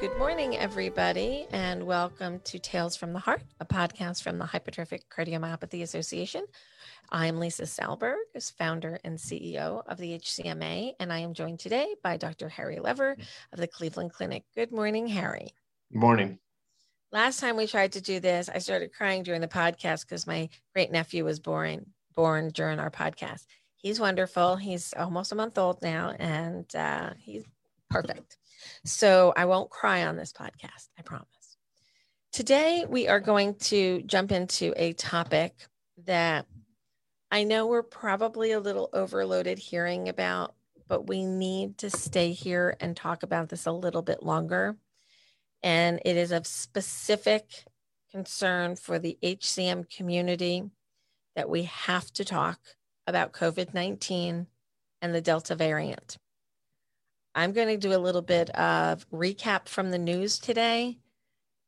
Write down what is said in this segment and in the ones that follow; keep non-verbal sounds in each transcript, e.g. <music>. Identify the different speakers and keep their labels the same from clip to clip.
Speaker 1: Good morning, everybody, and welcome to Tales from the Heart, a podcast from the Hypertrophic Cardiomyopathy Association. I'm Lisa Salberg, as founder and CEO of the HCMA, and I am joined today by Dr. Harry Lever of the Cleveland Clinic. Good morning, Harry.
Speaker 2: Good morning.
Speaker 1: Last time we tried to do this, I started crying during the podcast because my great nephew was born born during our podcast. He's wonderful. He's almost a month old now, and uh, he's perfect. So I won't cry on this podcast, I promise. Today, we are going to jump into a topic that I know we're probably a little overloaded hearing about, but we need to stay here and talk about this a little bit longer. And it is of specific concern for the HCM community that we have to talk about COVID 19 and the Delta variant. I'm going to do a little bit of recap from the news today.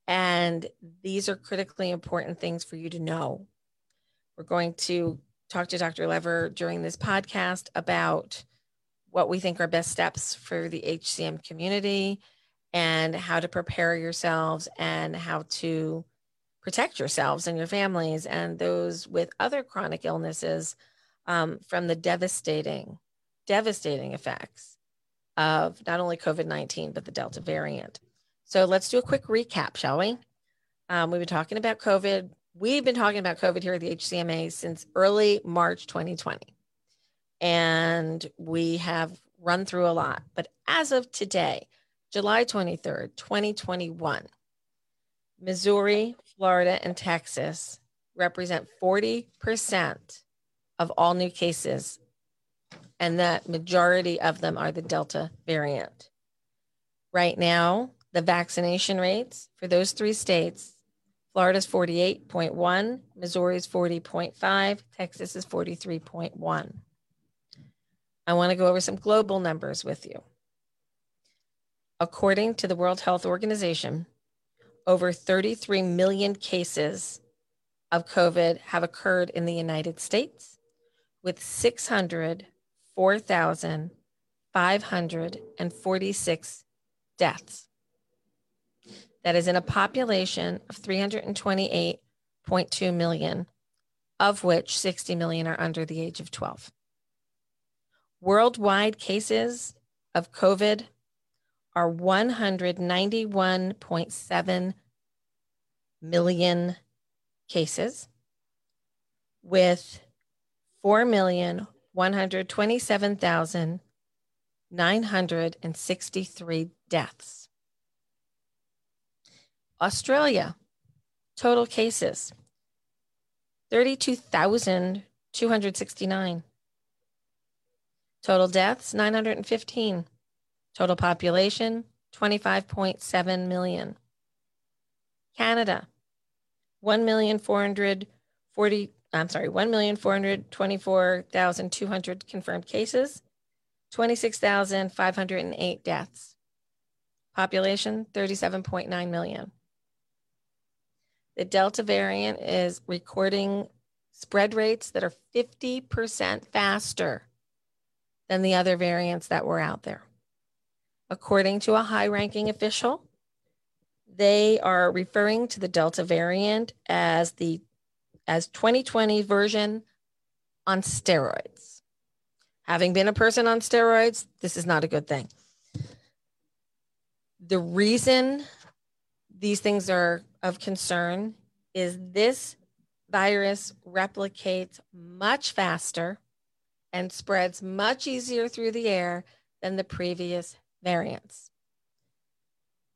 Speaker 1: And these are critically important things for you to know. We're going to talk to Dr. Lever during this podcast about what we think are best steps for the HCM community and how to prepare yourselves and how to protect yourselves and your families and those with other chronic illnesses um, from the devastating, devastating effects of not only COVID 19, but the Delta variant. So let's do a quick recap, shall we? Um, we've been talking about COVID. We've been talking about COVID here at the HCMA since early March 2020. And we have run through a lot. But as of today, July 23rd, 2021, Missouri, Florida, and Texas represent 40% of all new cases and that majority of them are the Delta variant. Right now, the vaccination rates for those three states Florida's 48.1, Missouri's 40.5, Texas is 43.1. I want to go over some global numbers with you. According to the World Health Organization, over 33 million cases of COVID have occurred in the United States, with 600 4,546 deaths. That is in a population of 328.2 million, of which 60 million are under the age of 12. Worldwide cases of COVID are 191.7 million cases, with 4 million 127,963 deaths. Australia, total cases 32,269. Total deaths 915. Total population 25.7 million. Canada 1,440 I'm sorry, 1,424,200 confirmed cases, 26,508 deaths. Population 37.9 million. The Delta variant is recording spread rates that are 50% faster than the other variants that were out there. According to a high ranking official, they are referring to the Delta variant as the as 2020 version on steroids. Having been a person on steroids, this is not a good thing. The reason these things are of concern is this virus replicates much faster and spreads much easier through the air than the previous variants.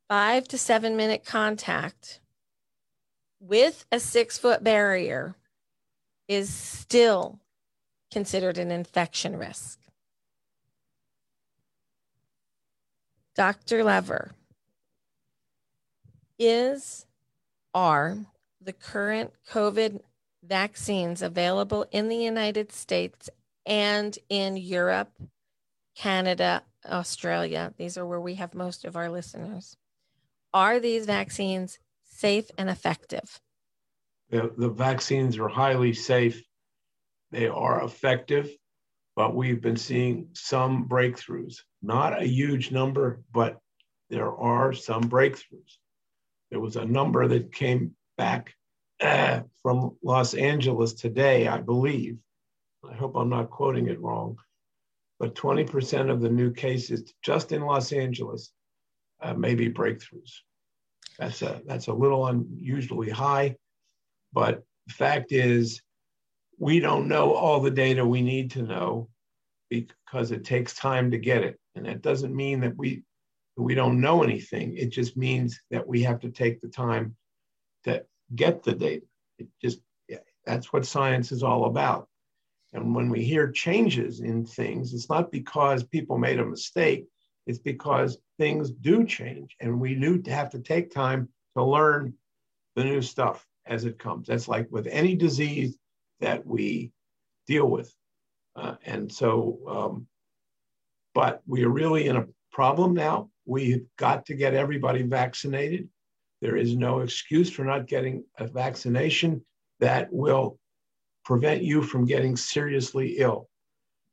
Speaker 1: Five to seven minute contact with a six foot barrier is still considered an infection risk. Dr. Lever, is, are the current COVID vaccines available in the United States and in Europe, Canada, Australia? These are where we have most of our listeners. Are these vaccines safe and effective?
Speaker 2: The, the vaccines are highly safe. They are effective, but we've been seeing some breakthroughs. Not a huge number, but there are some breakthroughs. There was a number that came back uh, from Los Angeles today, I believe. I hope I'm not quoting it wrong, but 20% of the new cases just in Los Angeles uh, may be breakthroughs. That's a, that's a little unusually high, but the fact is, we don't know all the data we need to know because it takes time to get it. And that doesn't mean that we we don't know anything. It just means that we have to take the time to get the data. It just that's what science is all about. And when we hear changes in things, it's not because people made a mistake. It's because things do change, and we do have to take time to learn the new stuff as it comes. That's like with any disease that we deal with. Uh, and so, um, but we are really in a problem now. We've got to get everybody vaccinated. There is no excuse for not getting a vaccination that will prevent you from getting seriously ill.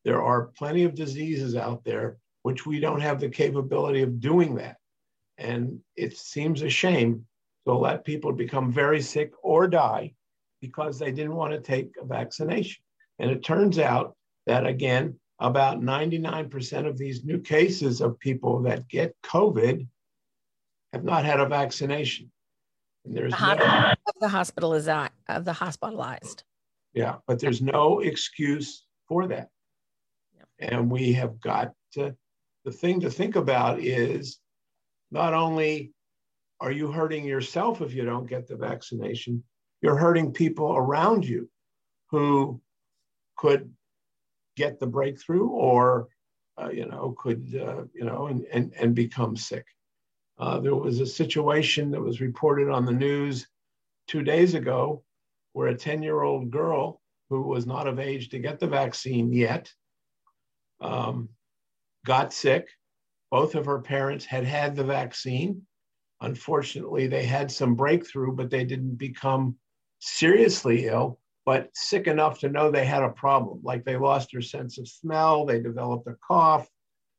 Speaker 2: There are plenty of diseases out there which we don't have the capability of doing that. And it seems a shame to let people become very sick or die because they didn't want to take a vaccination. And it turns out that, again, about 99% of these new cases of people that get COVID have not had a vaccination.
Speaker 1: And there's the no, the hospital is uh, of the hospitalized.
Speaker 2: Yeah, but there's no excuse for that. And we have got to, the thing to think about is not only are you hurting yourself if you don't get the vaccination, you're hurting people around you who could get the breakthrough or uh, you know could uh, you know and, and and become sick. Uh, there was a situation that was reported on the news two days ago where a 10 year old girl who was not of age to get the vaccine yet um, got sick both of her parents had had the vaccine unfortunately they had some breakthrough but they didn't become seriously ill, but sick enough to know they had a problem. Like they lost their sense of smell, they developed a cough,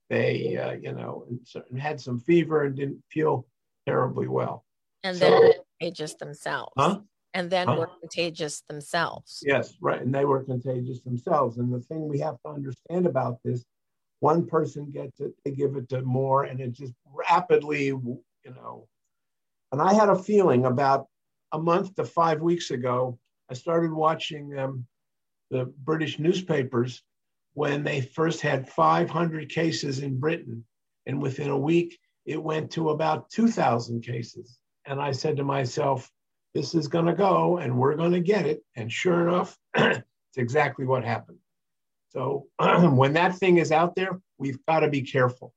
Speaker 2: they, uh, you know, and had some fever and didn't feel terribly well.
Speaker 1: And so, then contagious themselves. Huh? And then huh? were contagious themselves.
Speaker 2: Yes, right. And they were contagious themselves. And the thing we have to understand about this, one person gets it, they give it to more, and it just rapidly, you know. And I had a feeling about a month to five weeks ago, I started watching um, the British newspapers when they first had 500 cases in Britain. And within a week, it went to about 2,000 cases. And I said to myself, this is going to go and we're going to get it. And sure enough, <clears throat> it's exactly what happened. So <clears throat> when that thing is out there, we've got to be careful.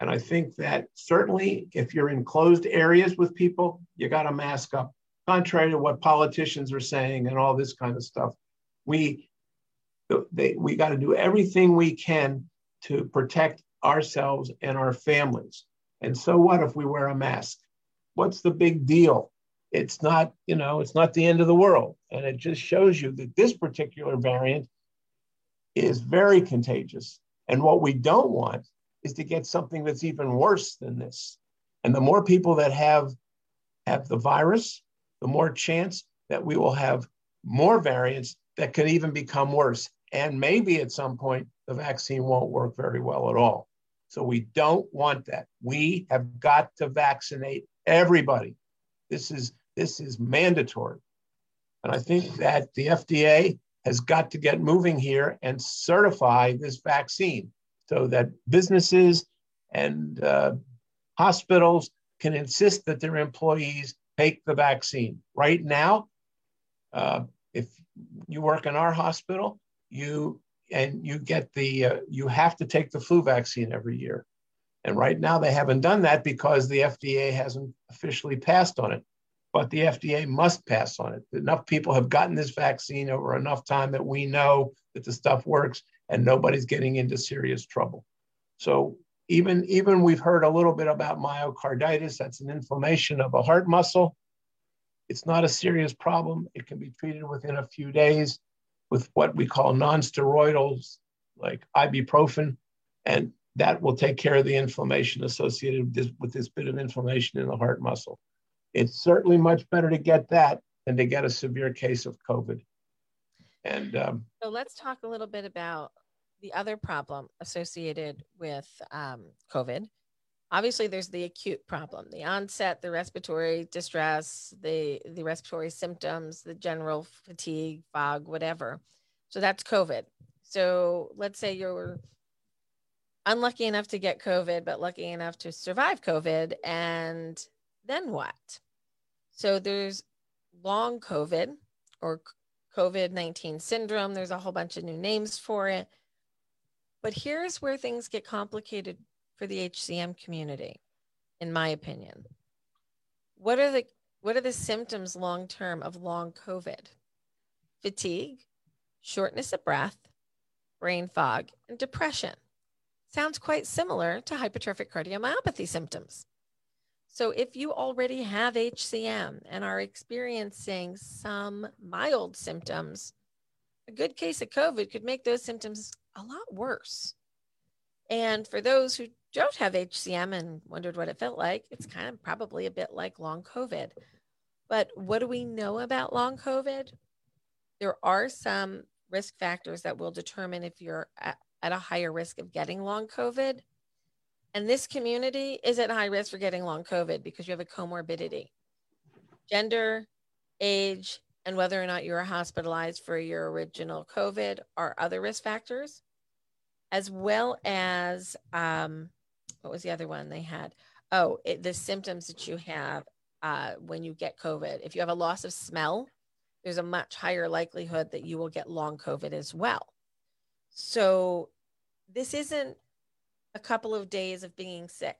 Speaker 2: And I think that certainly if you're in closed areas with people, you got to mask up contrary to what politicians are saying and all this kind of stuff. We they, we got to do everything we can to protect ourselves and our families. And so what if we wear a mask? What's the big deal? It's not, you know, it's not the end of the world. And it just shows you that this particular variant is very contagious. And what we don't want is to get something that's even worse than this. And the more people that have have the virus, the more chance that we will have more variants that could even become worse. And maybe at some point, the vaccine won't work very well at all. So we don't want that. We have got to vaccinate everybody. This is this is mandatory. And I think that the FDA has got to get moving here and certify this vaccine so that businesses and uh, hospitals can insist that their employees take the vaccine. Right now, uh, if you work in our hospital, you and you get the uh, you have to take the flu vaccine every year. And right now they haven't done that because the FDA hasn't officially passed on it. But the FDA must pass on it. Enough people have gotten this vaccine over enough time that we know that the stuff works and nobody's getting into serious trouble. So even, even we've heard a little bit about myocarditis. That's an inflammation of a heart muscle. It's not a serious problem. It can be treated within a few days with what we call non-steroidals like ibuprofen. And that will take care of the inflammation associated with this, with this bit of inflammation in the heart muscle. It's certainly much better to get that than to get a severe case of COVID. And um,
Speaker 1: so let's talk a little bit about the other problem associated with um, COVID. Obviously, there's the acute problem, the onset, the respiratory distress, the, the respiratory symptoms, the general fatigue, fog, whatever. So that's COVID. So let's say you're unlucky enough to get COVID, but lucky enough to survive COVID. And then what? So there's long COVID or COVID 19 syndrome. There's a whole bunch of new names for it. But here's where things get complicated for the HCM community, in my opinion. What are the what are the symptoms long term of long COVID? Fatigue, shortness of breath, brain fog, and depression. Sounds quite similar to hypertrophic cardiomyopathy symptoms. So, if you already have HCM and are experiencing some mild symptoms, a good case of COVID could make those symptoms a lot worse. And for those who don't have HCM and wondered what it felt like, it's kind of probably a bit like long COVID. But what do we know about long COVID? There are some risk factors that will determine if you're at, a higher risk of getting long COVID. And this community is at high risk for getting long COVID because you have a comorbidity. Gender, age, and whether or not you are hospitalized for your original COVID are other risk factors, as well as um, what was the other one they had? Oh, it, the symptoms that you have uh, when you get COVID. If you have a loss of smell, there's a much higher likelihood that you will get long COVID as well. So this isn't a couple of days of being sick.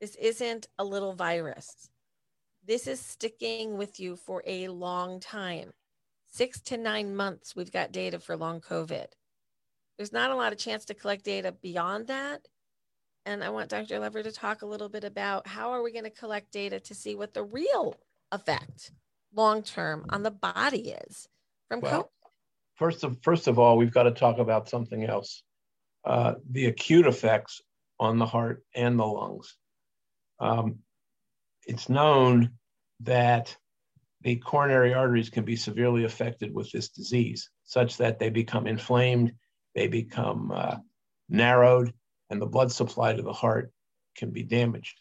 Speaker 1: This isn't a little virus. This is sticking with you for a long time. Six to nine months, we've got data for long COVID. There's not a lot of chance to collect data beyond that. And I want Dr. Lever to talk a little bit about how are we going to collect data to see what the real effect long term on the body is from well, COVID.
Speaker 2: First of, first of all, we've got to talk about something else uh, the acute effects on the heart and the lungs. Um, it's known that the coronary arteries can be severely affected with this disease, such that they become inflamed, they become uh, narrowed, and the blood supply to the heart can be damaged.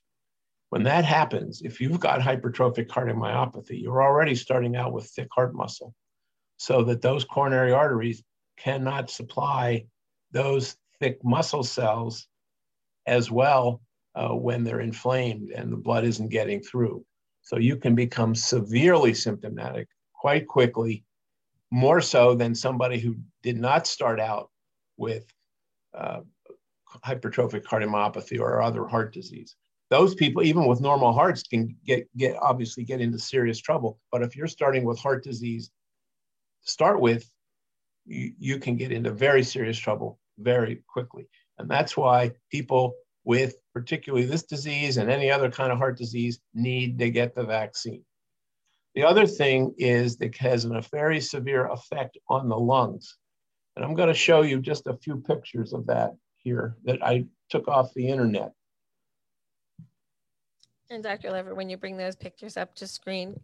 Speaker 2: When that happens, if you've got hypertrophic cardiomyopathy, you're already starting out with thick heart muscle, so that those coronary arteries cannot supply those thick muscle cells as well uh, when they're inflamed and the blood isn't getting through. So you can become severely symptomatic quite quickly, more so than somebody who did not start out with uh, hypertrophic cardiomyopathy or other heart disease. Those people, even with normal hearts, can get, get obviously get into serious trouble. But if you're starting with heart disease, start with, you, you can get into very serious trouble very quickly. And that's why people with particularly this disease and any other kind of heart disease need to get the vaccine. The other thing is that has a very severe effect on the lungs. And I'm going to show you just a few pictures of that here that I took off the internet.
Speaker 1: And Dr. Lever, when you bring those pictures up to screen,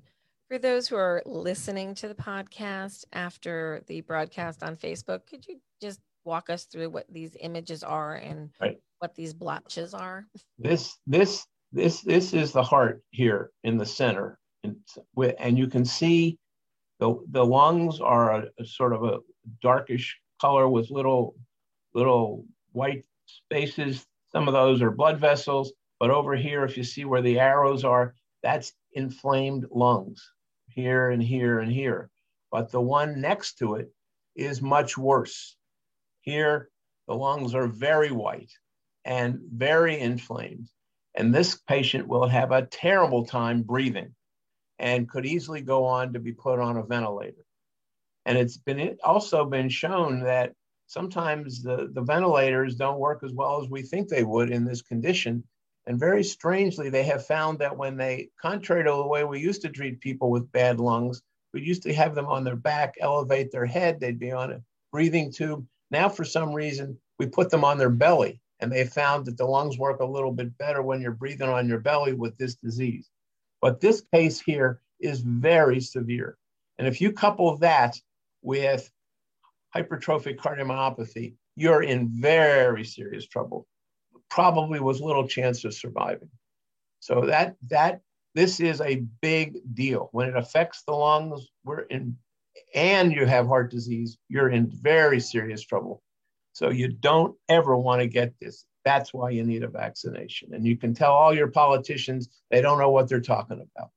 Speaker 1: for those who are listening to the podcast after the broadcast on Facebook, could you just walk us through what these images are and right. what these blotches are?
Speaker 2: This this this this is the heart here in the center, and and you can see the the lungs are a, a sort of a darkish color with little little white spaces. Some of those are blood vessels, but over here, if you see where the arrows are, that's inflamed lungs here and here and here. But the one next to it is much worse. Here, the lungs are very white and very inflamed. And this patient will have a terrible time breathing and could easily go on to be put on a ventilator. And it's been also been shown that sometimes the, the ventilators don't work as well as we think they would in this condition. And very strangely, they have found that when they, contrary to the way we used to treat people with bad lungs, we used to have them on their back, elevate their head, they'd be on a breathing tube. Now, for some reason, we put them on their belly And they found that the lungs work a little bit better when you're breathing on your belly with this disease. But this case here is very severe. And if you couple that with hypertrophic cardiomyopathy, you're in very serious trouble. Probably with little chance of surviving. So that that this is a big deal. When it affects the lungs, we're in and you have heart disease, you're in very serious trouble. So you don't ever want to get this. That's why you need a vaccination. And you can tell all your politicians they don't know what they're talking about.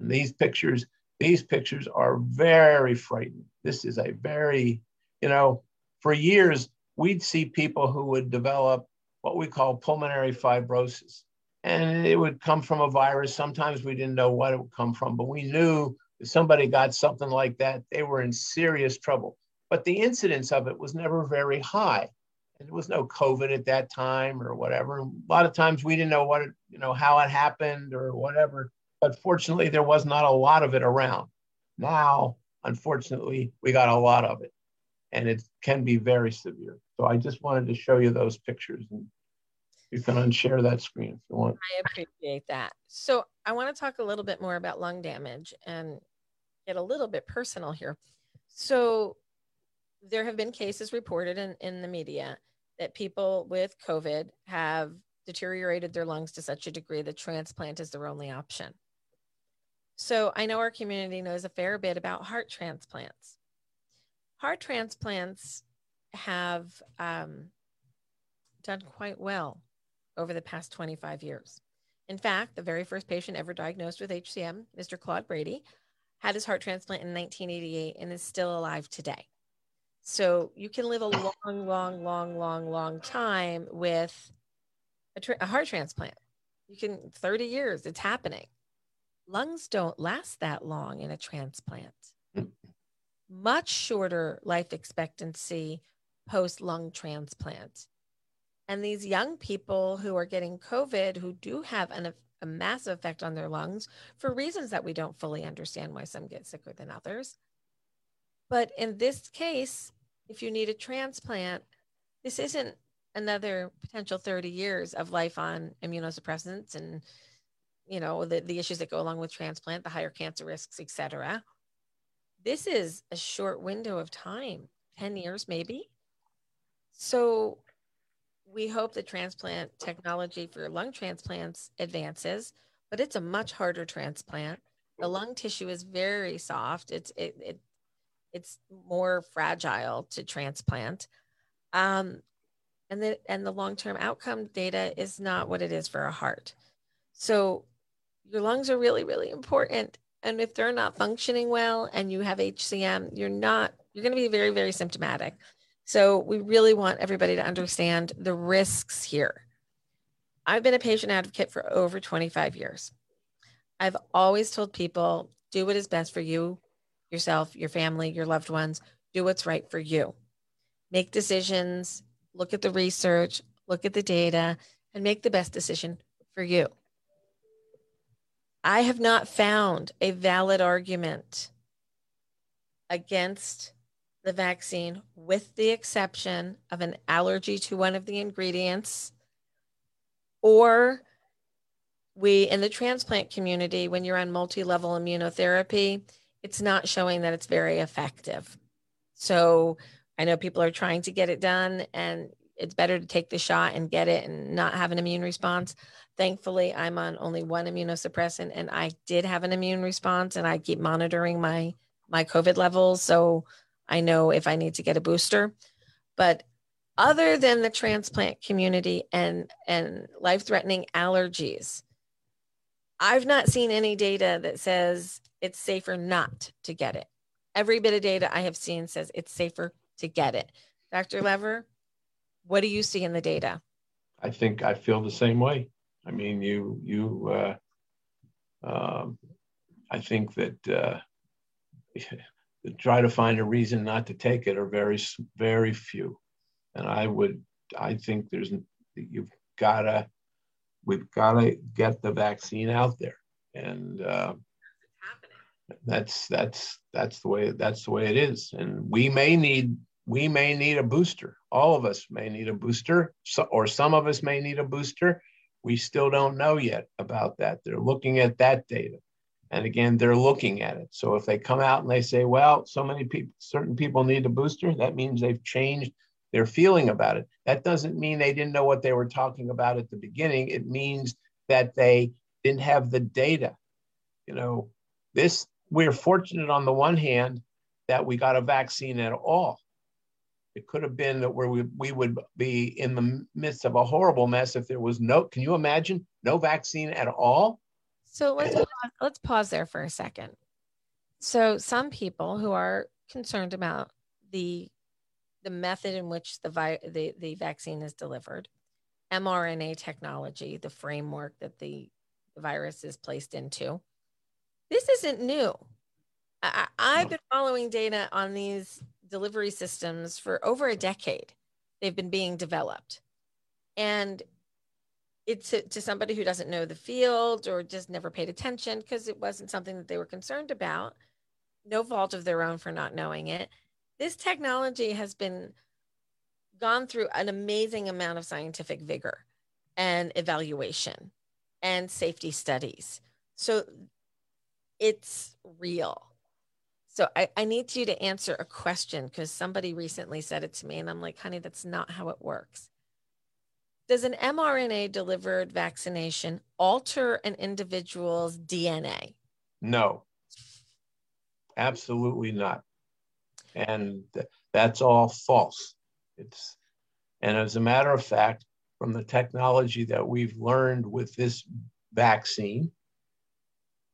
Speaker 2: And these pictures, these pictures are very frightening. This is a very, you know, for years we'd see people who would develop what we call pulmonary fibrosis. And it would come from a virus. Sometimes we didn't know what it would come from, but we knew if somebody got something like that, they were in serious trouble. But the incidence of it was never very high. And there was no COVID at that time or whatever. A lot of times we didn't know what it, you know, how it happened or whatever. But fortunately, there was not a lot of it around. Now, unfortunately, we got a lot of it. And it can be very severe. So I just wanted to show you those pictures. And you can unshare that screen if you want.
Speaker 1: I appreciate that. So I want to talk a little bit more about lung damage and get a little bit personal here. So there have been cases reported in, in the media that people with COVID have deteriorated their lungs to such a degree that transplant is their only option. So I know our community knows a fair bit about heart transplants. Heart transplants have um, done quite well over the past 25 years. In fact, the very first patient ever diagnosed with HCM, Mr. Claude Brady, had his heart transplant in 1988 and is still alive today. So you can live a long, long, long, long, long time with a, tra- a heart transplant. You can 30 years, it's happening. Lungs don't last that long in a transplant. Much shorter life expectancy post lung transplant. And these young people who are getting COVID, who do have an, a massive effect on their lungs for reasons that we don't fully understand why some get sicker than others. But in this case, if you need a transplant, this isn't another potential 30 years of life on immunosuppressants and you know the, the issues that go along with transplant the higher cancer risks etc this is a short window of time 10 years maybe so we hope the transplant technology for lung transplants advances, but it's a much harder transplant. The lung tissue is very soft. It's it, it it's more fragile to transplant. Um, and the and the long-term outcome data is not what it is for a heart. So your lungs are really, really important. And if they're not functioning well and you have HCM, you're not, you're going to be very, very symptomatic. So we really want everybody to understand the risks here. I've been a patient advocate for over 25 years. I've always told people do what is best for you, yourself, your family, your loved ones. Do what's right for you. Make decisions, look at the research, look at the data, and make the best decision for you. I have not found a valid argument against the vaccine with the exception of an allergy to one of the ingredients or we in the transplant community when you're on multi-level immunotherapy it's not showing that it's very effective. So i know people are trying to get it done and it's better to take the shot and get it and not have an immune response. Thankfully i'm on only one immunosuppressant and i did have an immune response and i keep monitoring my my covid levels. So I know if I need to get a booster. But other than the transplant community and and life-threatening allergies, I've not seen any data that says it's safer not to get it. Every bit of data I have seen says it's safer to get it. Dr. Lever, what do you see in the data?
Speaker 2: I think I feel the same way. I mean, you you uh, um, I think that uh, <laughs> try to find a reason not to take it are very very few and i would i think there's you've gotta we've gotta get the vaccine out there and uh, that's that's that's the way that's the way it is and we may need we may need a booster. All of us may need a booster, so, or some of us may need a booster. We still don't know yet about that. They're looking at that data. And again, they're looking at it. So if they come out and they say, well, so many people, certain people need a booster, that means they've changed their feeling about it. That doesn't mean they didn't know what they were talking about at the beginning. It means that they didn't have the data. You know, this, we're fortunate on the one hand that we got a vaccine at all. It could have been that where we, we would be in the midst of a horrible mess if there was no, can you imagine no vaccine at all?
Speaker 1: So let's pause, let's pause there for a second. So some people who are concerned about the the method in which the vi- the, the vaccine is delivered, mRNA technology, the framework that the virus is placed into. This isn't new. I, I've been following data on these delivery systems for over a decade. They've been being developed. And it's to, to somebody who doesn't know the field or just never paid attention because it wasn't something that they were concerned about no fault of their own for not knowing it. This technology has been gone through an amazing amount of scientific vigor and evaluation and safety studies. So it's real. So I, I need you to answer a question because somebody recently said it to me and i'm like honey that's not how it works does an mRNA delivered vaccination alter an individual's DNA?
Speaker 2: No, absolutely not. And that's all false. It's, and as a matter of fact, from the technology that we've learned with this vaccine,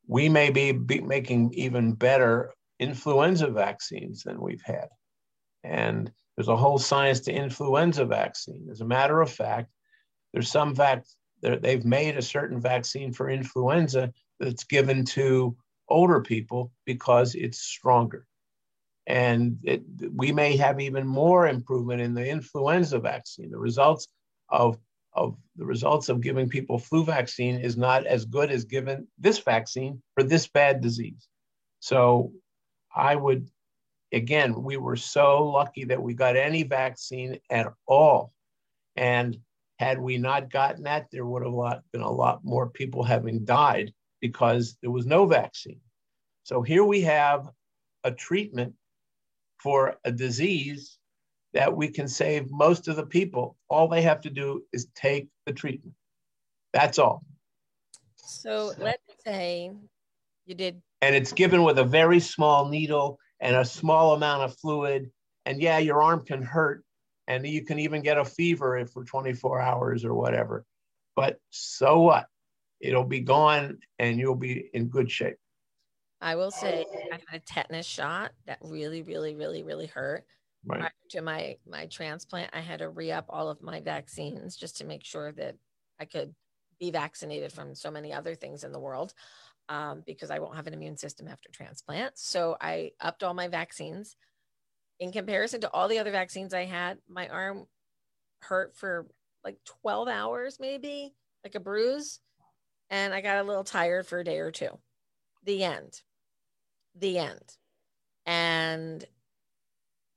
Speaker 2: we may be, be making even better influenza vaccines than we've had. And there's a whole science to influenza vaccine. As a matter of fact, there's some vac they've made a certain vaccine for influenza that's given to older people because it's stronger. And it, we may have even more improvement in the influenza vaccine. The results of, of the results of giving people flu vaccine is not as good as given this vaccine for this bad disease. So I would, again, we were so lucky that we got any vaccine at all. And had we not gotten that, there would have been a lot more people having died because there was no vaccine. So here we have a treatment for a disease that we can save most of the people. All they have to do is take the treatment. That's all.
Speaker 1: So let's say you did.
Speaker 2: And it's given with a very small needle and a small amount of fluid. And yeah, your arm can hurt, and you can even get a fever if for 24 hours or whatever. But so what? It'll be gone and you'll be in good shape.
Speaker 1: I will say I had a tetanus shot that really, really, really, really hurt. Right. Prior to my my transplant, I had to re-up all of my vaccines just to make sure that I could be vaccinated from so many other things in the world um, because I won't have an immune system after transplant. So I upped all my vaccines in comparison to all the other vaccines I had, my arm hurt for like 12 hours, maybe like a bruise. And I got a little tired for a day or two. The end. The end. And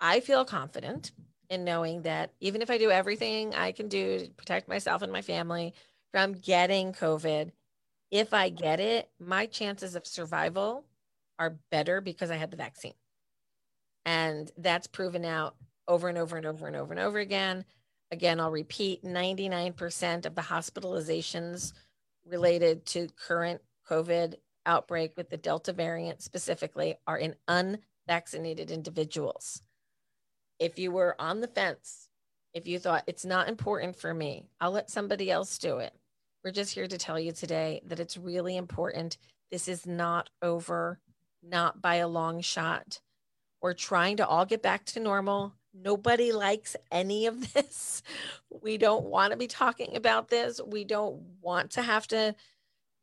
Speaker 1: I feel confident in knowing that even if I do everything I can do to protect myself and my family from getting COVID, if I get it, my chances of survival are better because I had the vaccine. And that's proven out over and over and over and over and over again. Again, I'll repeat 99% of the hospitalizations related to current COVID outbreak with the Delta variant specifically are in unvaccinated individuals. If you were on the fence, if you thought it's not important for me, I'll let somebody else do it. We're just here to tell you today that it's really important. This is not over, not by a long shot. We're trying to all get back to normal. Nobody likes any of this. <laughs> We don't want to be talking about this. We don't want to have to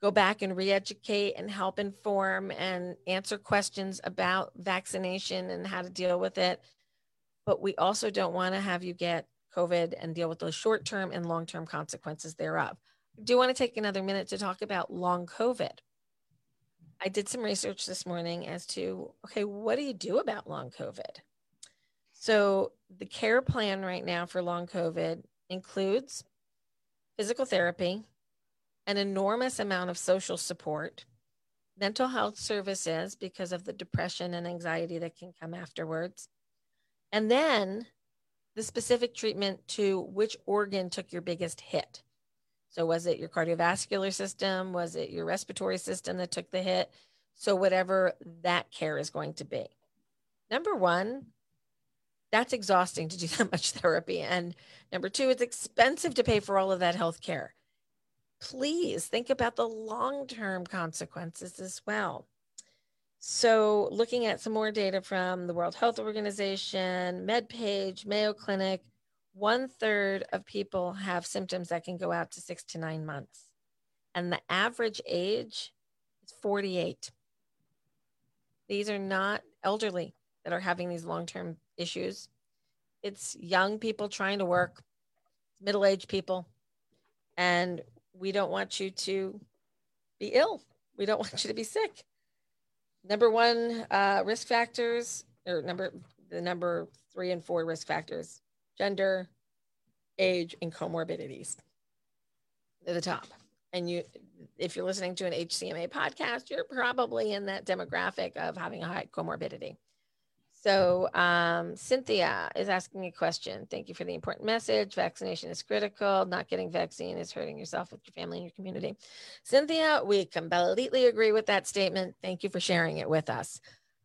Speaker 1: go back and re educate and help inform and answer questions about vaccination and how to deal with it. But we also don't want to have you get COVID and deal with those short term and long term consequences thereof. I do want to take another minute to talk about long COVID. I did some research this morning as to okay, what do you do about long COVID? So the care plan right now for long COVID includes physical therapy, an enormous amount of social support, mental health services because of the depression and anxiety that can come afterwards, and then the specific treatment to which organ took your biggest hit. So, was it your cardiovascular system? Was it your respiratory system that took the hit? So, whatever that care is going to be. Number one, that's exhausting to do <laughs> that much therapy. And number two, it's expensive to pay for all of that health care. Please think about the long term consequences as well. So, looking at some more data from the World Health Organization, MedPage, Mayo Clinic, one third of people have symptoms that can go out to six to nine months. And the average age is 48. These are not elderly that are having these long term issues. It's young people trying to work, middle aged people. And we don't want you to be ill. We don't want you to be sick. Number one uh, risk factors, or number the number three and four risk factors: gender, age, and comorbidities. They're the top. And you, if you're listening to an HCMA podcast, you're probably in that demographic of having a high comorbidity. So, um, Cynthia is asking a question. Thank you for the important message. Vaccination is critical. Not getting vaccine is hurting yourself with your family and your community. Cynthia, we completely agree with that statement. Thank you for sharing it with us.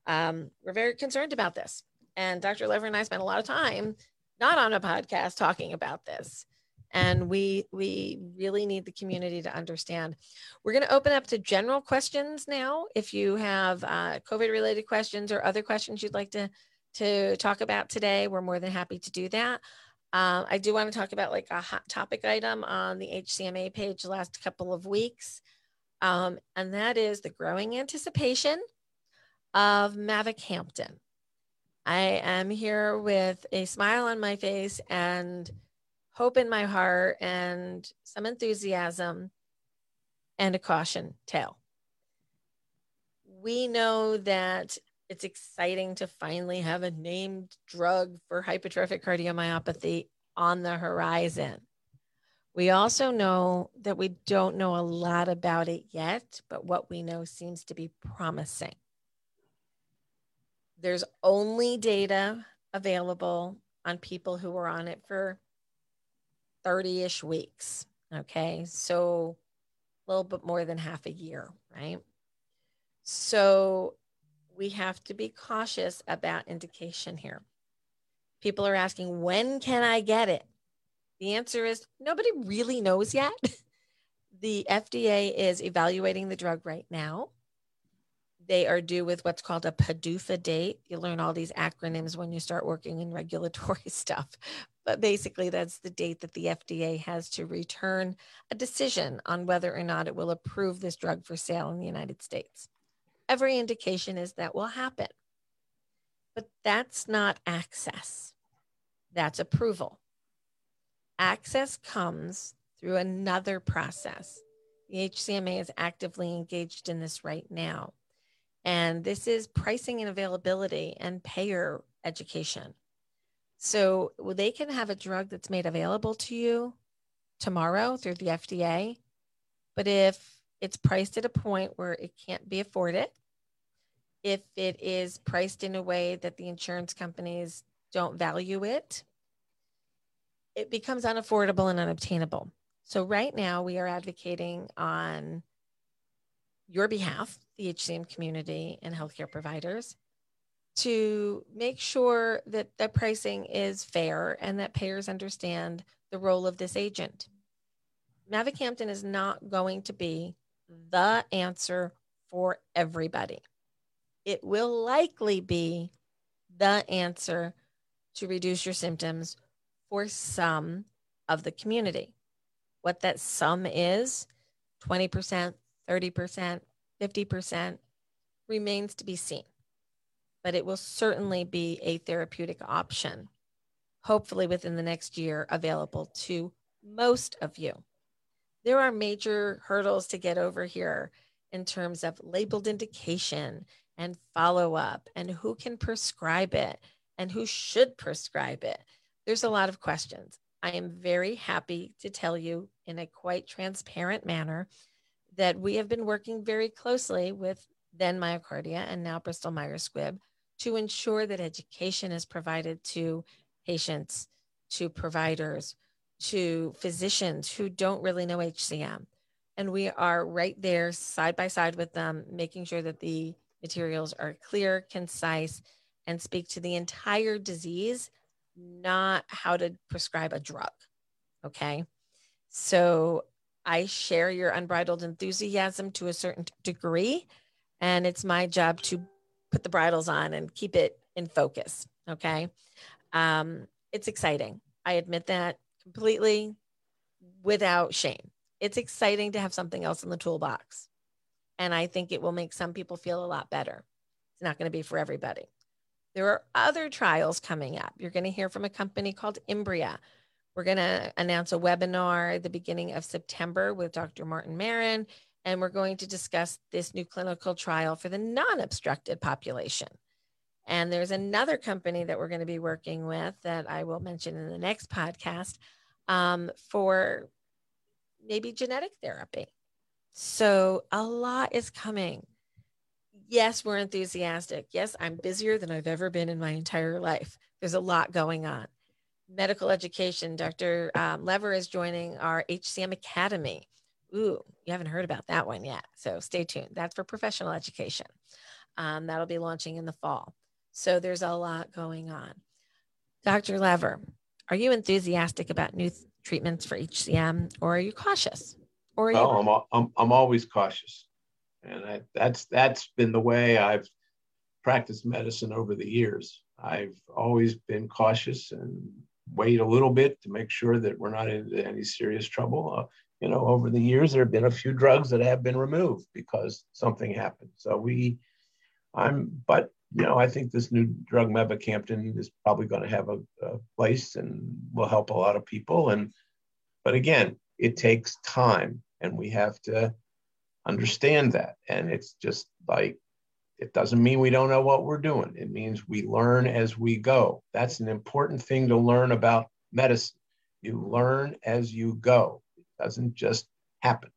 Speaker 1: Um, we're very concerned about this. And Dr. Lever and I spent a lot of time not on a podcast talking about this. And we we really need the community to understand. We're going to open up to general questions now. If you have uh, covid related questions or other questions you'd like to to talk about today we're more than happy to do that. Um, i do want to talk about like a hot topic item on the hcma page the last couple of weeks. Um, and that is the growing anticipation of mavacamten i am here with a smile on my face and hope in my heart and some enthusiasm and a caution tale. We know that it's exciting to finally have a named drug for hypertrophic cardiomyopathy on the horizon. We also know that we don't know a lot about it yet, but what we know seems to be promising. There's only data available on people who were on it for 30 ish weeks. Okay. So a little bit more than half a year, right? So we have to be cautious about indication here. People are asking, when can I get it? The answer is nobody really knows yet. <laughs> the FDA is evaluating the drug right now. They are due with what's called a PDUFA date. You learn all these acronyms when you start working in <laughs> regulatory stuff. But basically, that's the date that the FDA has to return a decision on whether or not it will approve this drug for sale in the United States. Every indication is that will happen. But that's not access, that's approval. Access comes through another process. The HCMA is actively engaged in this right now. And this is pricing and availability and payer education. So they can have a drug that's made available to you tomorrow through the FDA. But if it's priced at a point where it can't be afforded, if it is priced in a way that the insurance companies don't value it, it becomes unaffordable and unobtainable. So, right now, we are advocating on your behalf, the HCM community and healthcare providers, to make sure that the pricing is fair and that payers understand the role of this agent. Mavacamten is not going to be the answer for everybody. It will likely be the answer to reduce your symptoms for some of the community. What that sum is 20%, 30%, 50% remains to be seen, but it will certainly be a therapeutic option, hopefully within the next year, available to most of you. There are major hurdles to get over here in terms of labeled indication and follow up and who can prescribe it and who should prescribe it? There's a lot of questions. I am very happy to tell you in a quite transparent manner that we have been working very closely with then MyoKardia and now Bristol Myers Squibb to ensure that education is provided to patients, to providers, to physicians who don't really know HCM. And we are right there side by side with them, making sure that the materials are clear, concise, and speak to the entire disease, not how to prescribe a drug. Okay. So I share your unbridled enthusiasm to a certain degree, and it's my job to put the bridles on and keep it in focus. Okay. Um, it's exciting. I admit that completely without shame. It's exciting to have something else in the toolbox. And I think it will make some people feel a lot better. It's not going to be for everybody. There are other trials coming up. You're going to hear from a company called Imbria. We're going to announce a webinar at the beginning of September with Dr. Martin Maron, and we're going to discuss this new clinical trial for the non obstructed population. And there's another company that we're going to be working with that I will mention in the next podcast um, for maybe genetic therapy. So a lot is coming. Yes, we're enthusiastic. Yes, I'm busier than I've ever been in my entire life. There's a lot going on. Medical education, Dr. Um, Lever is joining our HCM Academy. Ooh, you haven't heard about that one yet. So stay tuned. That's for professional education. Um, that'll be launching in the fall. So there's a lot going on. Dr. Lever, are you enthusiastic about new th- treatments for HCM or are you cautious? Or you-
Speaker 2: oh, I'm, I'm, I'm always cautious. And I, that's, that's been the way I've practiced medicine over the years. I've always been cautious and wait a little bit to make sure that we're not in any serious trouble. Uh, you know, over the years, there have been a few drugs that have been removed because something happened. So we, I'm, but you know, I think this new drug mavacamten is probably going to have a, a, place and will help a lot of people. And but again, it takes time, and we have to understand that. And it's just like it doesn't mean we don't know what we're doing. It means we learn as we go. That's an important thing to learn about medicine. You learn as you go. It doesn't just happen.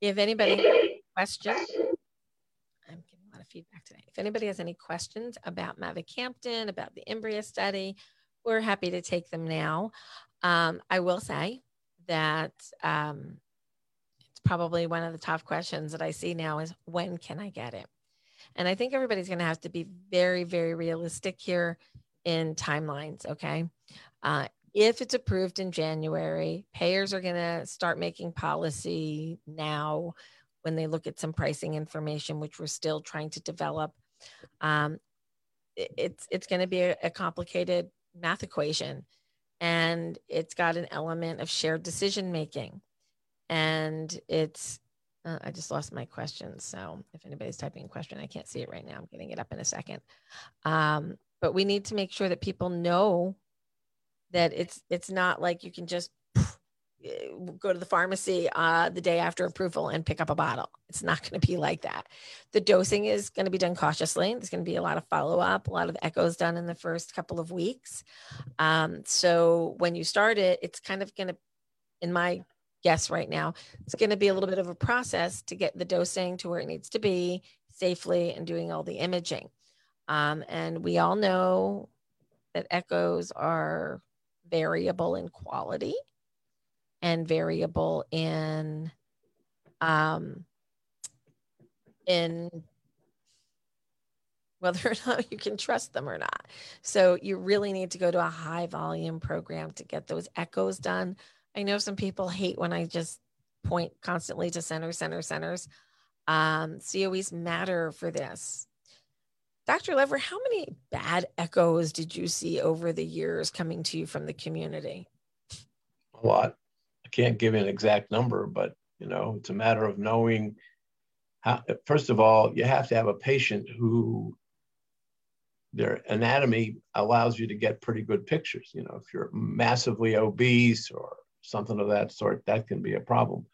Speaker 1: If anybody has questions I'm getting a lot of feedback today. If anybody has any questions about mavacamten, about the Imbria study, we're happy to take them now. Um, I will say that um, probably one of the top questions that I see now is when can I get it? And I think everybody's going to have to be very, very realistic here in timelines. Okay. Uh, if it's approved in January, payers are going to start making policy now when they look at some pricing information, which we're still trying to develop. Um, it, it's it's going to be a, a complicated math equation, and it's got an element of shared decision making, and it's uh, I just lost my question. So if anybody's typing a question, I can't see it right now. I'm getting it up in a second. Um, but we need to make sure that people know that it's it's not like you can just go to the pharmacy uh, the day after approval and pick up a bottle. It's not going to be like that. The dosing is going to be done cautiously. There's going to be a lot of follow up, a lot of echoes done in the first couple of weeks. Um, so when you start it, it's kind of going to, in my guess right now, it's going to be a little bit of a process to get the dosing to where it needs to be safely and doing all the imaging. Um, and we all know that echoes are variable in quality and variable in um, in whether or <laughs> not you can trust them or not. So you really need to go to a high volume program to get those echoes done. I know some people hate when I just point constantly to center, center, centers. Um, COEs matter for this. Dr. Lever, how many bad echoes did you see over the years coming to you from the community?
Speaker 2: A lot. I can't give an exact number, but you know, it's a matter of knowing how. First of all, you have to have a patient who their anatomy allows you to get pretty good pictures. You know, if you're massively obese or something of that sort, that can be a problem.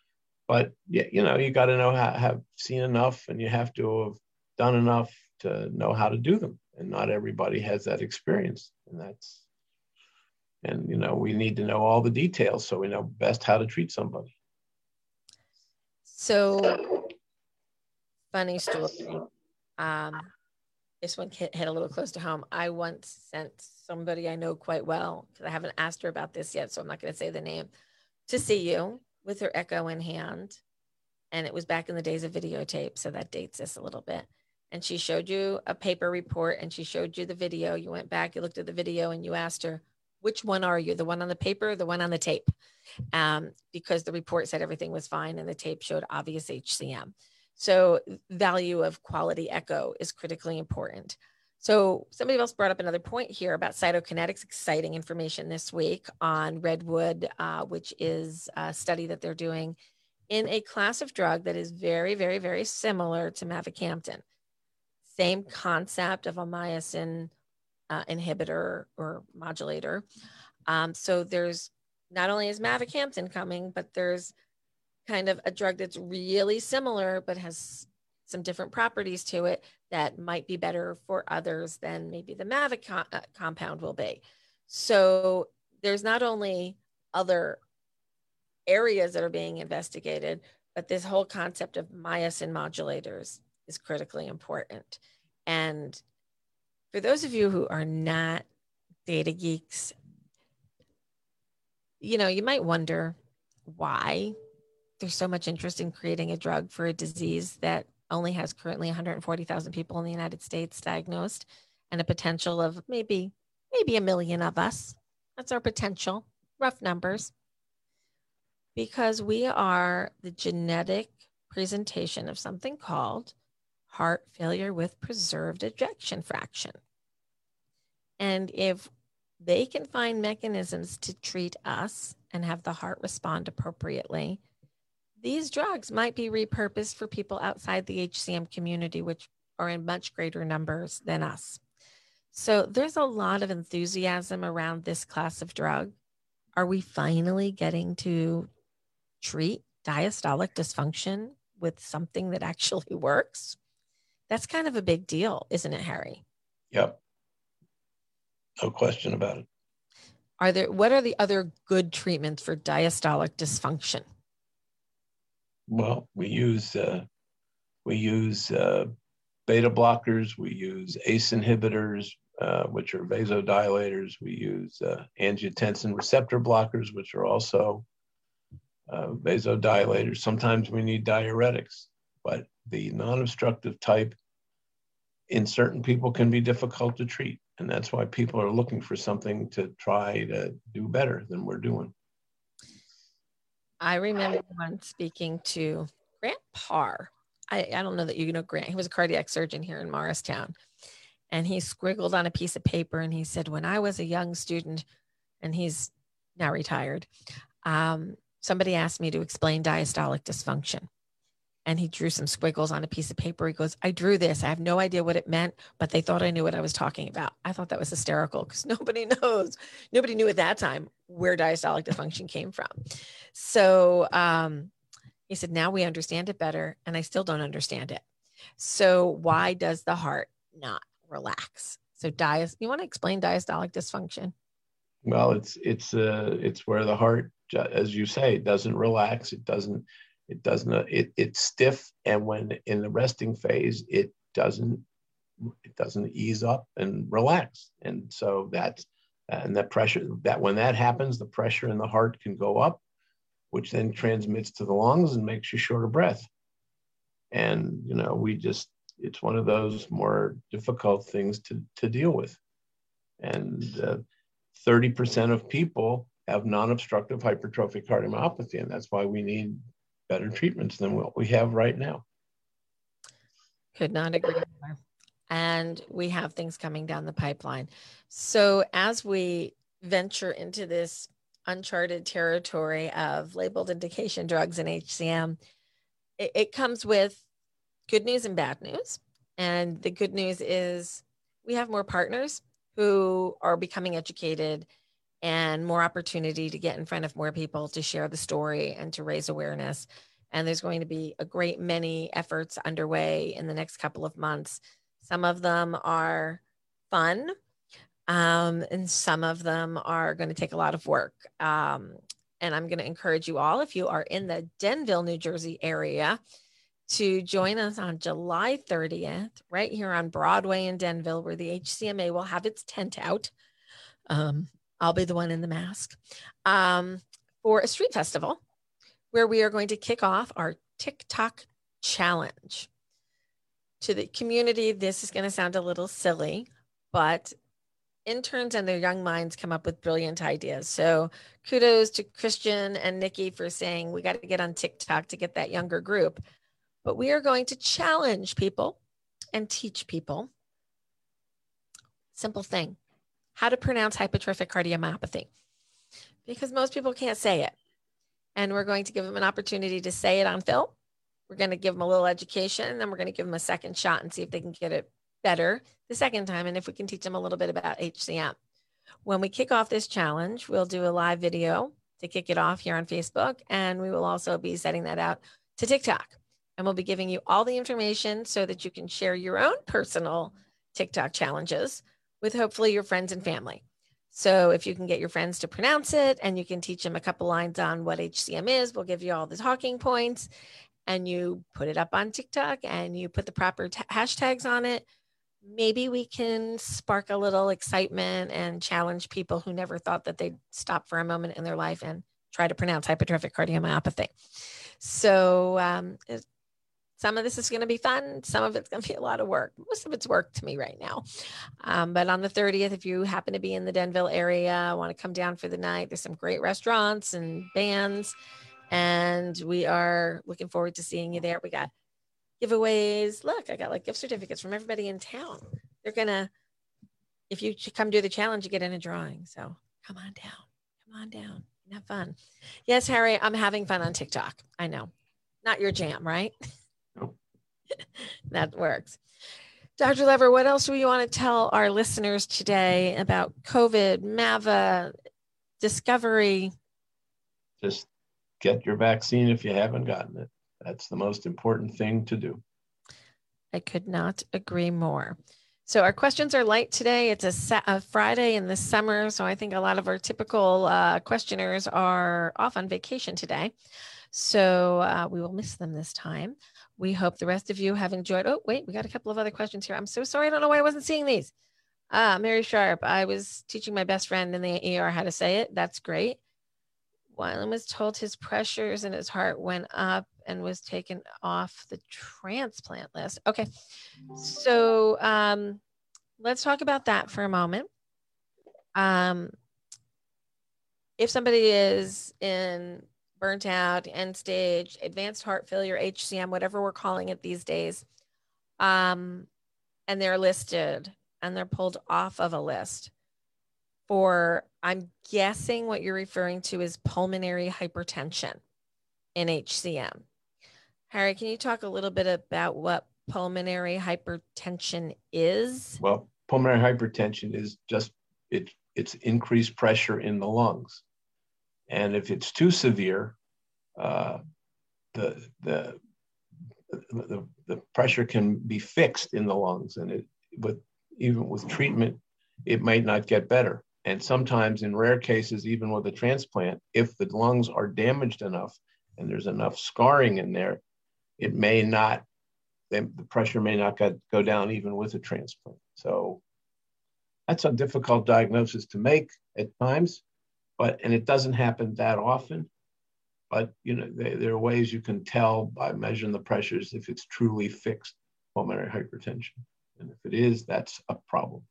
Speaker 2: But you know, you got to know how have seen enough, and you have to have done enough to know how to do them. and not everybody has that experience. And that's, and you know, we need to know all the details so we know best how to treat somebody.
Speaker 1: So, funny story. Um, this one hit, hit a little close to home. I once sent somebody I know quite well, because I haven't asked her about this yet, so I'm not going to say the name, to see you with her echo in hand. And it was back in the days of videotape. So that dates this a little bit. And she showed you a paper report and she showed you the video. You went back, you looked at the video, and you asked her, which one are you? The one on the paper, the one on the tape? Um, because the report said everything was fine and the tape showed obvious HCM. So, value of quality echo is critically important. So, somebody else brought up another point here about cytokinetics, exciting information this week on Redwood, uh, which is a study that they're doing in a class of drug that is very, very, very similar to mavacamten. Same concept of a myosin uh, inhibitor or modulator. Um, so, there's not only is mavacamten coming, but there's kind of a drug that's really similar but has some different properties to it that might be better for others than maybe the Mavic co- uh, compound will be. So there's not only other areas that are being investigated, but this whole concept of myosin modulators is critically important. And for those of you who are not data geeks, you know, you might wonder why there's so much interest in creating a drug for a disease that only has currently 140,000 people in the United States diagnosed and a potential of maybe maybe a million of us. That's our potential, rough numbers. Because we are the genetic presentation of something called heart failure with preserved ejection fraction. And if they can find mechanisms to treat us and have the heart respond appropriately, these drugs might be repurposed for people outside the HCM community, which are in much greater numbers than us. So there's a lot of enthusiasm around this class of drug. Are we finally getting to treat diastolic dysfunction with something that actually <laughs> works? That's kind of a big deal, isn't it, Harry?
Speaker 2: Yep. No question about it.
Speaker 1: Are there what are the other good treatments for diastolic dysfunction?
Speaker 2: Well, we use uh, we use uh, beta blockers. We use ACE inhibitors, uh, which are vasodilators. We use uh, angiotensin receptor blockers, which are also uh, vasodilators. Sometimes we need diuretics, but the non-obstructive type in certain people can be difficult to treat. And that's why people are looking for something to try to do better than we're doing.
Speaker 1: I remember once speaking to Grant Parr. I, I don't know that you know Grant. He was a cardiac surgeon here in Morristown. And he squiggled on a piece of paper and he said, When I was a young student, and he's now retired, um, somebody asked me to explain diastolic dysfunction and he drew some squiggles on a piece of paper. He goes, I drew this. I have no idea what it meant, but they thought I knew what I was talking about. I thought that was hysterical because <laughs> nobody knows, nobody knew at that time where diastolic dysfunction came from. So um, he said, now we understand it better, and I still don't understand it. So why does the heart not relax? So dias, you want to explain diastolic dysfunction?
Speaker 2: Well, it's it's uh it's where the heart, as you say, doesn't relax. It doesn't it doesn't. It, it's stiff, and when in the resting phase, it doesn't. It doesn't ease up and relax, and so that's and that pressure. That when that happens, the pressure in the heart can go up, which then transmits to the lungs and makes you short of breath. And you know, we just it's one of those more difficult things to to deal with. And uh, 30% of people have non-obstructive hypertrophic cardiomyopathy, and that's why we need better treatments than what we have right now.
Speaker 1: Could not agree more. And we have things coming down the pipeline. So as we venture into this uncharted territory of labeled indication drugs and HCM, it, it comes with good news and bad news. And the good news is we have more partners who are becoming educated and more opportunity to get in front of more people to share the story and to raise awareness. And there's going to be a great many efforts underway in the next couple of months. Some of them are fun. Um, and some of them are going to take a lot of work. Um, and I'm going to encourage you all, if you are in the Denville, New Jersey area, to join us on July 30th, right here on Broadway in Denville, where the HCMA will have its tent out. Um, I'll be the one in the mask um, for a street festival where we are going to kick off our TikTok challenge. To the community, this is going to sound a little silly, but interns and their young minds come up with brilliant ideas. So kudos to Christian and Nikki for saying we got to get on TikTok to get that younger group. But we are going to challenge people and teach people simple thing how to pronounce hypertrophic cardiomyopathy because most people can't say it. And we're going to give them an opportunity to say it on film. We're going to give them a little education and then we're going to give them a second shot and see if they can get it better the second time and if we can teach them a little bit about HCM. When we kick off this challenge, we'll do a live video to kick it off here on Facebook, and we will also be setting that out to TikTok. And we'll be giving you all the information so that you can share your own personal TikTok challenges with hopefully your friends and family. So if you can get your friends to pronounce it and you can teach them a couple lines on what HCM is, we'll give you all the talking points and you put it up on TikTok and you put the proper t- hashtags on it maybe we can spark a little excitement and challenge people who never thought that they'd stop for a moment in their life and try to pronounce hypertrophic cardiomyopathy. So, um, some of this is going to be fun. Some of it's going to be a lot of work. Most of it's work to me right now. Um, but on the 30th, if you happen to be in the Denville area, want to come down for the night, there's some great restaurants and bands. And we are looking forward to seeing you there. We got giveaways. Look, I got like gift certificates from everybody in town. They're gonna, if you come do the challenge, you get in a drawing. So come on down, come on down, have fun. Yes, Harry, I'm having fun on TikTok. I know, not your jam, right? <laughs> <laughs> That works. Dr. Lever, what else do you want to tell our listeners today about COVID, MAVA, discovery?
Speaker 2: Just get your vaccine if you haven't gotten it. That's the most important thing to do.
Speaker 1: I could not agree more. So our questions are light today. It's a, sa- a Friday in the summer, so I think a lot of our typical uh, questioners are off on vacation today. So uh, we will miss them this time. We hope the rest of you have enjoyed. Oh, wait, we got a couple of other questions here. I'm so sorry. I don't know why I wasn't seeing these. Ah, Mary Sharp. I was teaching my best friend in the ER how to say it. That's great. Wyland was told his pressures in his heart went up and was taken off the transplant list. Okay, so um, let's talk about that for a moment. Um, if somebody is in burnt out, end stage, advanced heart failure, HCM, whatever we're calling it these days, um, and they're listed and they're pulled off of a list for, I'm guessing what you're referring to is pulmonary hypertension in HCM. Harry, can you talk a little bit about what pulmonary hypertension is?
Speaker 2: Well, pulmonary hypertension is just it, it's increased pressure in the lungs. And if it's too severe, uh, the, the, the, the pressure can be fixed in the lungs. And it, but even with treatment, it might not get better. And sometimes, in rare cases, even with a transplant, if the lungs are damaged enough and there's enough scarring in there, it may not, the pressure may not get, go down even with a transplant. So that's a difficult diagnosis to make at times, but, and it doesn't happen that often. But, you know, there, there are ways you can tell by measuring the pressures if it's truly fixed pulmonary hypertension. And if it is, that's a problem.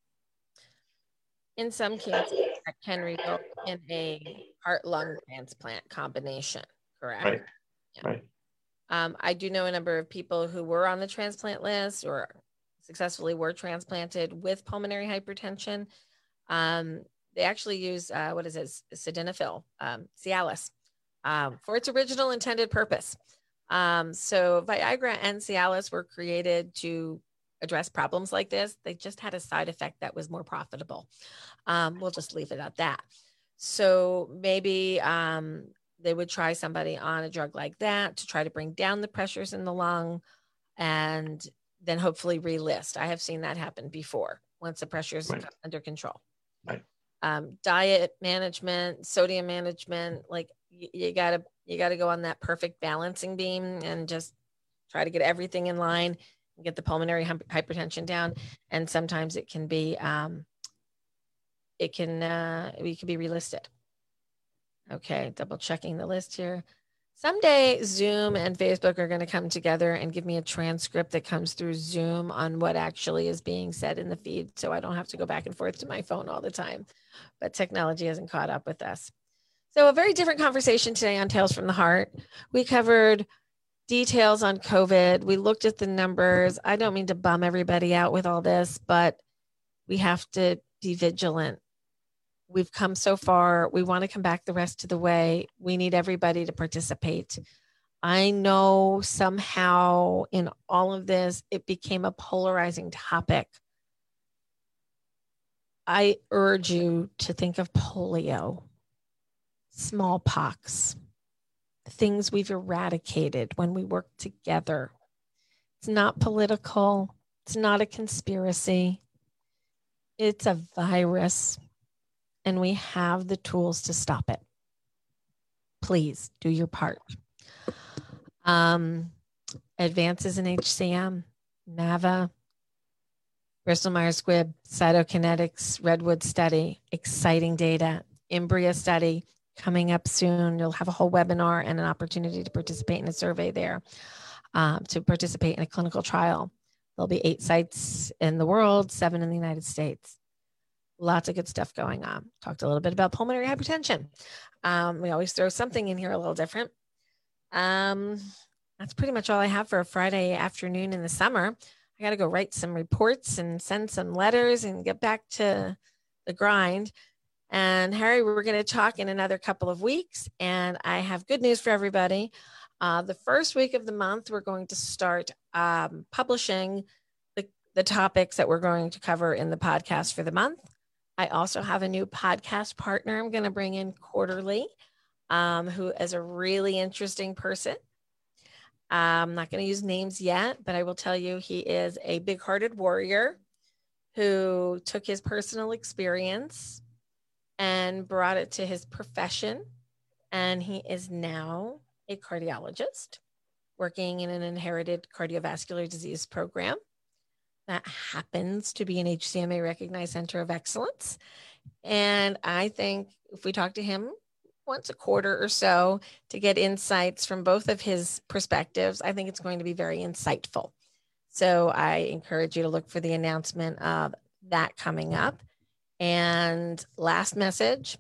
Speaker 1: In some cases, that can result in a heart lung transplant combination, correct?
Speaker 2: Right. Yeah. Right.
Speaker 1: Um, I do know a number of people who were on the transplant list or successfully were transplanted with pulmonary hypertension. Um, they actually use uh, what is it, sildenafil, um, Cialis, um, for its original intended purpose. Um, so Viagra and Cialis were created to address problems like this. They just had a side effect that was more profitable. Um, we'll just leave it at that. So maybe um, they would try somebody on a drug like that to try to bring down the pressures in the lung and then hopefully relist. I have seen that happen before. once the pressure is
Speaker 2: Right.
Speaker 1: under control.
Speaker 2: Right.
Speaker 1: Um, diet management, sodium management, like you, you gotta you gotta go on that perfect balancing beam and just try to get everything in line and get the pulmonary hypertension down. And sometimes it can be um, it can uh, it can be relisted. Okay, double checking the list here. Someday Zoom and Facebook are going to come together and give me a transcript that comes through Zoom on what actually is being said in the feed so I don't have to go back and forth to my phone all the time. But technology hasn't caught up with us. So, a very different conversation today on Tales from the Heart. We covered details on COVID. We looked at the numbers. I don't mean to bum everybody out with all this, but we have to be vigilant we've come so far. We want to come back the rest of the way. We need everybody to participate. I know somehow in all of this, it became a polarizing topic. I urge you to think of polio, smallpox, things we've eradicated when we work together. It's not political, it's not a conspiracy, it's a virus and we have the tools to stop it. Please do your part. Um, advances in HCM, MAVA, Bristol Myers Squibb, Cytokinetics, Redwood study, exciting data, Imbria study coming up soon. You'll have a whole webinar and an opportunity to participate in a survey there, um, to participate in a clinical trial. There'll be eight sites in the world, seven in the United States lots of good stuff going on. Talked a little bit about pulmonary hypertension. Um, we always throw something in here a little different. Um, that's pretty much all I have for a Friday afternoon in the summer. I got to go write some reports and send some letters and get back to the grind. And Harry, we're going to talk in another couple of weeks. And I have good news for everybody. Uh, the first week of the month, we're going to start um, publishing the, the topics that we're going to cover in the podcast for the month. I also have a new podcast partner I'm going to bring in quarterly, um, who is a really interesting person. I'm not going to use names yet, but I will tell you he is a big hearted warrior who took his personal experience and brought it to his profession. And he is now a cardiologist working in an inherited cardiovascular disease program that happens to be an HCMA recognized center of excellence. And I think if we talk to him once a quarter or so to get insights from both of his perspectives, I think it's going to be very insightful. So I encourage you to look for the announcement of that coming up. And last message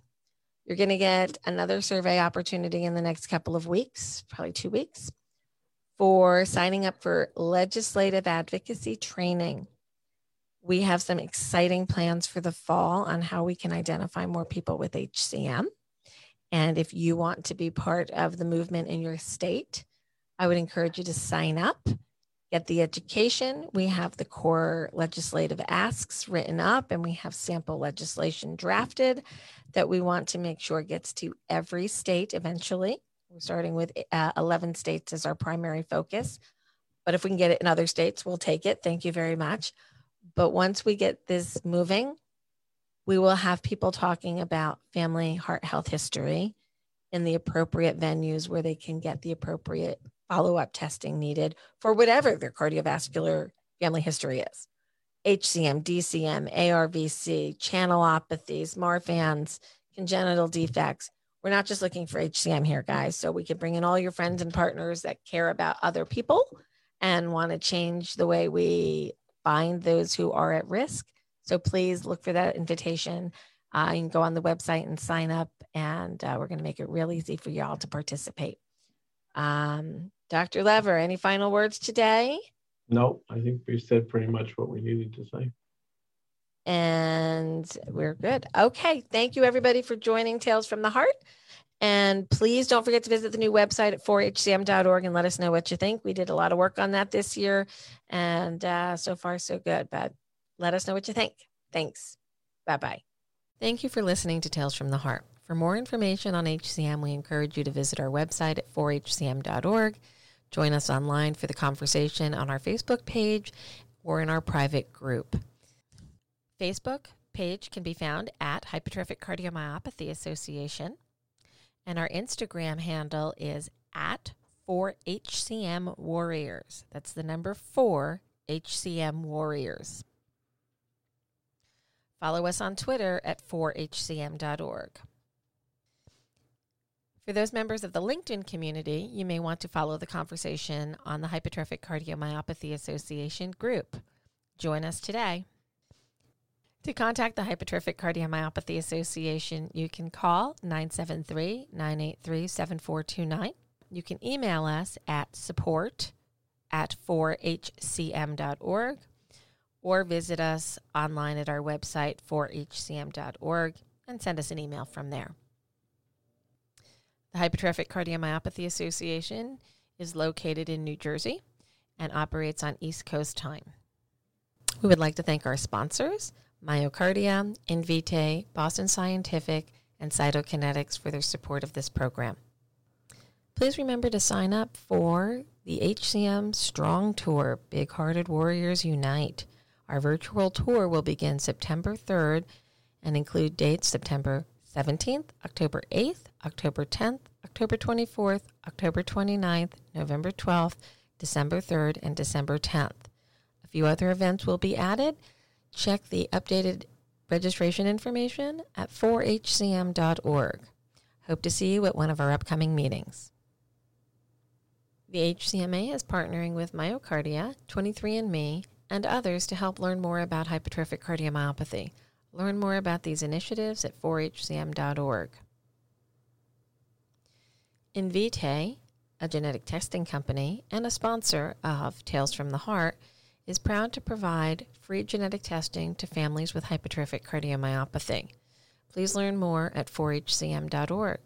Speaker 1: you're going to get another survey opportunity in the next couple of weeks, probably two weeks for signing up for legislative advocacy training. We have some exciting plans for the fall on how we can identify more people with HCM. And if you want to be part of the movement in your state, I would encourage you to sign up, get the education. We have the core legislative asks written up, and we have sample legislation drafted that we want to make sure gets to every state eventually. We're starting with uh, 11 states as our primary focus. But if we can get it in other states, we'll take it. Thank you very much. But once we get this moving, we will have people talking about family heart health history in the appropriate venues where they can get the appropriate follow up testing needed for whatever their cardiovascular family history is. HCM, DCM, ARVC, channelopathies, Marfan's, congenital defects we're not just looking for HCM here, guys. So we can bring in all your friends and partners that care about other people and want to change the way we find those who are at risk. So please look for that invitation. Uh, you can go on the website and sign up, and uh, we're going to make it real easy for y'all to participate. Um, Dr. Lever, any final words today?
Speaker 2: No, I think we said pretty much what we needed to say
Speaker 1: and we're good. Okay. Thank you, everybody, for joining Tales from the Heart. And please don't forget to visit the new website at 4hcm.org and let us know what you think. We did a lot of work on that this year, and uh, so far, so good. But let us know what you think. Thanks. Bye bye. Thank you for listening to Tales from the Heart. For more information on HCM, we encourage you to visit our website at 4hcm.org. Join us online for the conversation on our Facebook page or in our private group. Facebook page can be found at Hypertrophic Cardiomyopathy Association. And our Instagram handle is at 4HCM Warriors. That's the number 4 HCM Warriors. Follow us on Twitter at 4hcm.org. For those members of the LinkedIn community, you may want to follow the conversation on the Hypertrophic Cardiomyopathy Association group. Join us today. To contact the Hypertrophic Cardiomyopathy Association, you can call 973 983 7429. You can email us at support at 4hcm.org or visit us online at our website, 4hcm.org, and send us an email from there. The Hypertrophic Cardiomyopathy Association is located in New Jersey and operates on East Coast time. We would like to thank our sponsors, MyoKardia, Invitae, Boston Scientific, and Cytokinetics for their support of this program. Please remember to sign up for the HCM Strong Tour Big Hearted Warriors Unite. Our virtual tour will begin September 3rd and include dates September 17th, October 8th, October 10th, October 24th, October 29th, November 12th, December 3rd, and December 10th. A few other events will be added. Check the updated registration information at 4hcm.org. Hope to see you at one of our upcoming meetings. The HCMA is partnering with MyoKardia, 23andMe, and others to help learn more about hypertrophic cardiomyopathy. Learn more about these initiatives at 4hcm.org. Invitae, a genetic testing company and a sponsor of Tales from the Heart, is proud to provide free genetic testing to families with hypertrophic cardiomyopathy. Please learn more at 4hcm.org.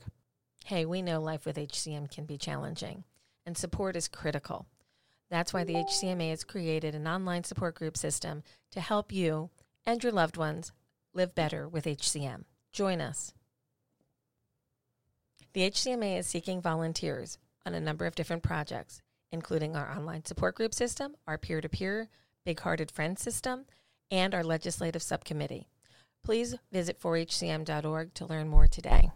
Speaker 1: Hey, we know life with HCM can be challenging, and support is critical. That's why the HCMA has created an online support group system to help you and your loved ones live better with HCM. Join us. The HCMA is seeking volunteers on a number of different projects, including our online support group system, our peer to peer, Big Hearted Friends system, and our legislative subcommittee. Please visit 4hcm.org to learn more today.